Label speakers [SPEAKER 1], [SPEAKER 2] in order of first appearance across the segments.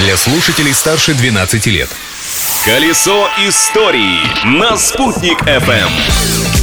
[SPEAKER 1] для слушателей старше 12 лет.
[SPEAKER 2] Колесо истории на «Спутник FM.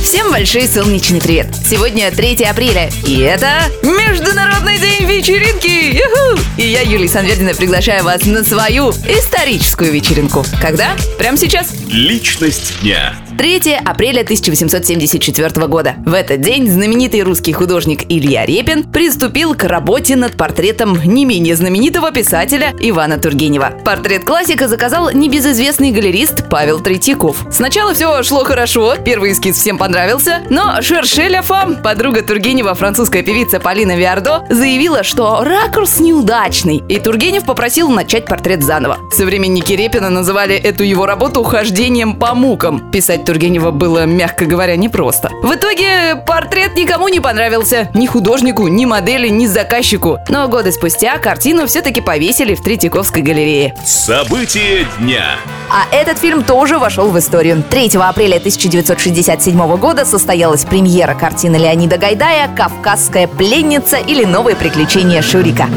[SPEAKER 3] Всем большой солнечный привет! Сегодня 3 апреля, и это Международный день вечеринки! Юху! И я, Юлия Санвердина, приглашаю вас на свою историческую вечеринку. Когда? Прямо сейчас.
[SPEAKER 2] Личность дня.
[SPEAKER 3] 3 апреля 1874 года. В этот день знаменитый русский художник Илья Репин приступил к работе над портретом не менее знаменитого писателя Ивана Тургенева. Портрет классика заказал небезызвестный галерист Павел Третьяков. Сначала все шло хорошо, первый эскиз всем понравился, но Шершеля Фам, подруга Тургенева, французская певица Полина Виардо, заявила, что ракурс неудачный, и Тургенев попросил начать портрет заново. Современники Репина называли эту его работу хождением по мукам. Писать Тургенева было, мягко говоря, непросто. В итоге портрет никому не понравился. Ни художнику, ни модели, ни заказчику. Но годы спустя картину все-таки повесили в Третьяковской галерее.
[SPEAKER 2] События дня.
[SPEAKER 3] А этот фильм тоже вошел в историю. 3 апреля 1967 года состоялась премьера картины Леонида Гайдая «Кавказская пленница» или «Новые приключения Шурика».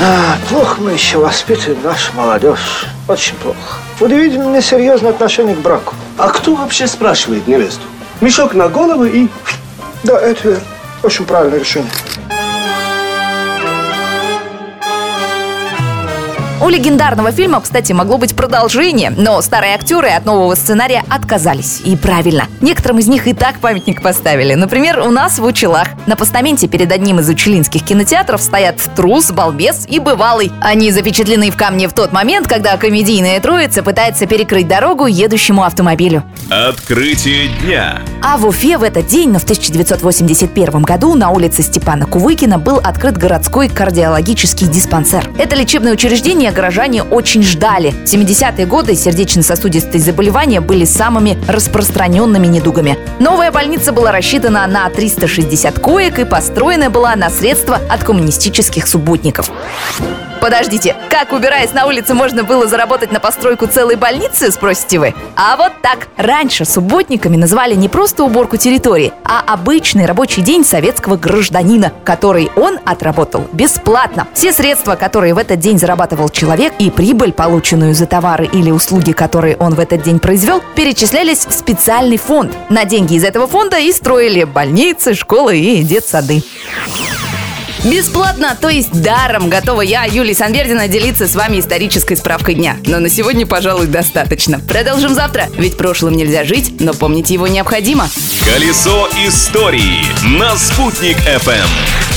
[SPEAKER 4] А, плохо мы еще воспитываем нашу молодежь. Очень плохо. Удивительно несерьезное отношение к браку.
[SPEAKER 5] А кто вообще спрашивает невесту? Мешок на голову и...
[SPEAKER 4] Да, это верно. Очень правильное решение.
[SPEAKER 3] У легендарного фильма, кстати, могло быть продолжение, но старые актеры от нового сценария отказались. И правильно. Некоторым из них и так памятник поставили. Например, у нас в Учелах. На постаменте перед одним из учелинских кинотеатров стоят трус, балбес и бывалый. Они запечатлены в камне в тот момент, когда комедийная троица пытается перекрыть дорогу едущему автомобилю.
[SPEAKER 2] Открытие дня.
[SPEAKER 3] А в Уфе в этот день, но в 1981 году, на улице Степана Кувыкина был открыт городской кардиологический диспансер. Это лечебное учреждение горожане очень ждали. В 70-е годы сердечно-сосудистые заболевания были самыми распространенными недугами. Новая больница была рассчитана на 360 коек и построена была на средства от коммунистических субботников. Подождите, как убираясь на улице можно было заработать на постройку целой больницы, спросите вы? А вот так. Раньше субботниками называли не просто уборку территории, а обычный рабочий день советского гражданина, который он отработал бесплатно. Все средства, которые в этот день зарабатывал человек, и прибыль, полученную за товары или услуги, которые он в этот день произвел, перечислялись в специальный фонд. На деньги из этого фонда и строили больницы, школы и детсады. Бесплатно, то есть даром, готова я, Юлия Санвердина, делиться с вами исторической справкой дня. Но на сегодня, пожалуй, достаточно. Продолжим завтра, ведь прошлым нельзя жить, но помнить его необходимо.
[SPEAKER 2] Колесо истории на «Спутник FM.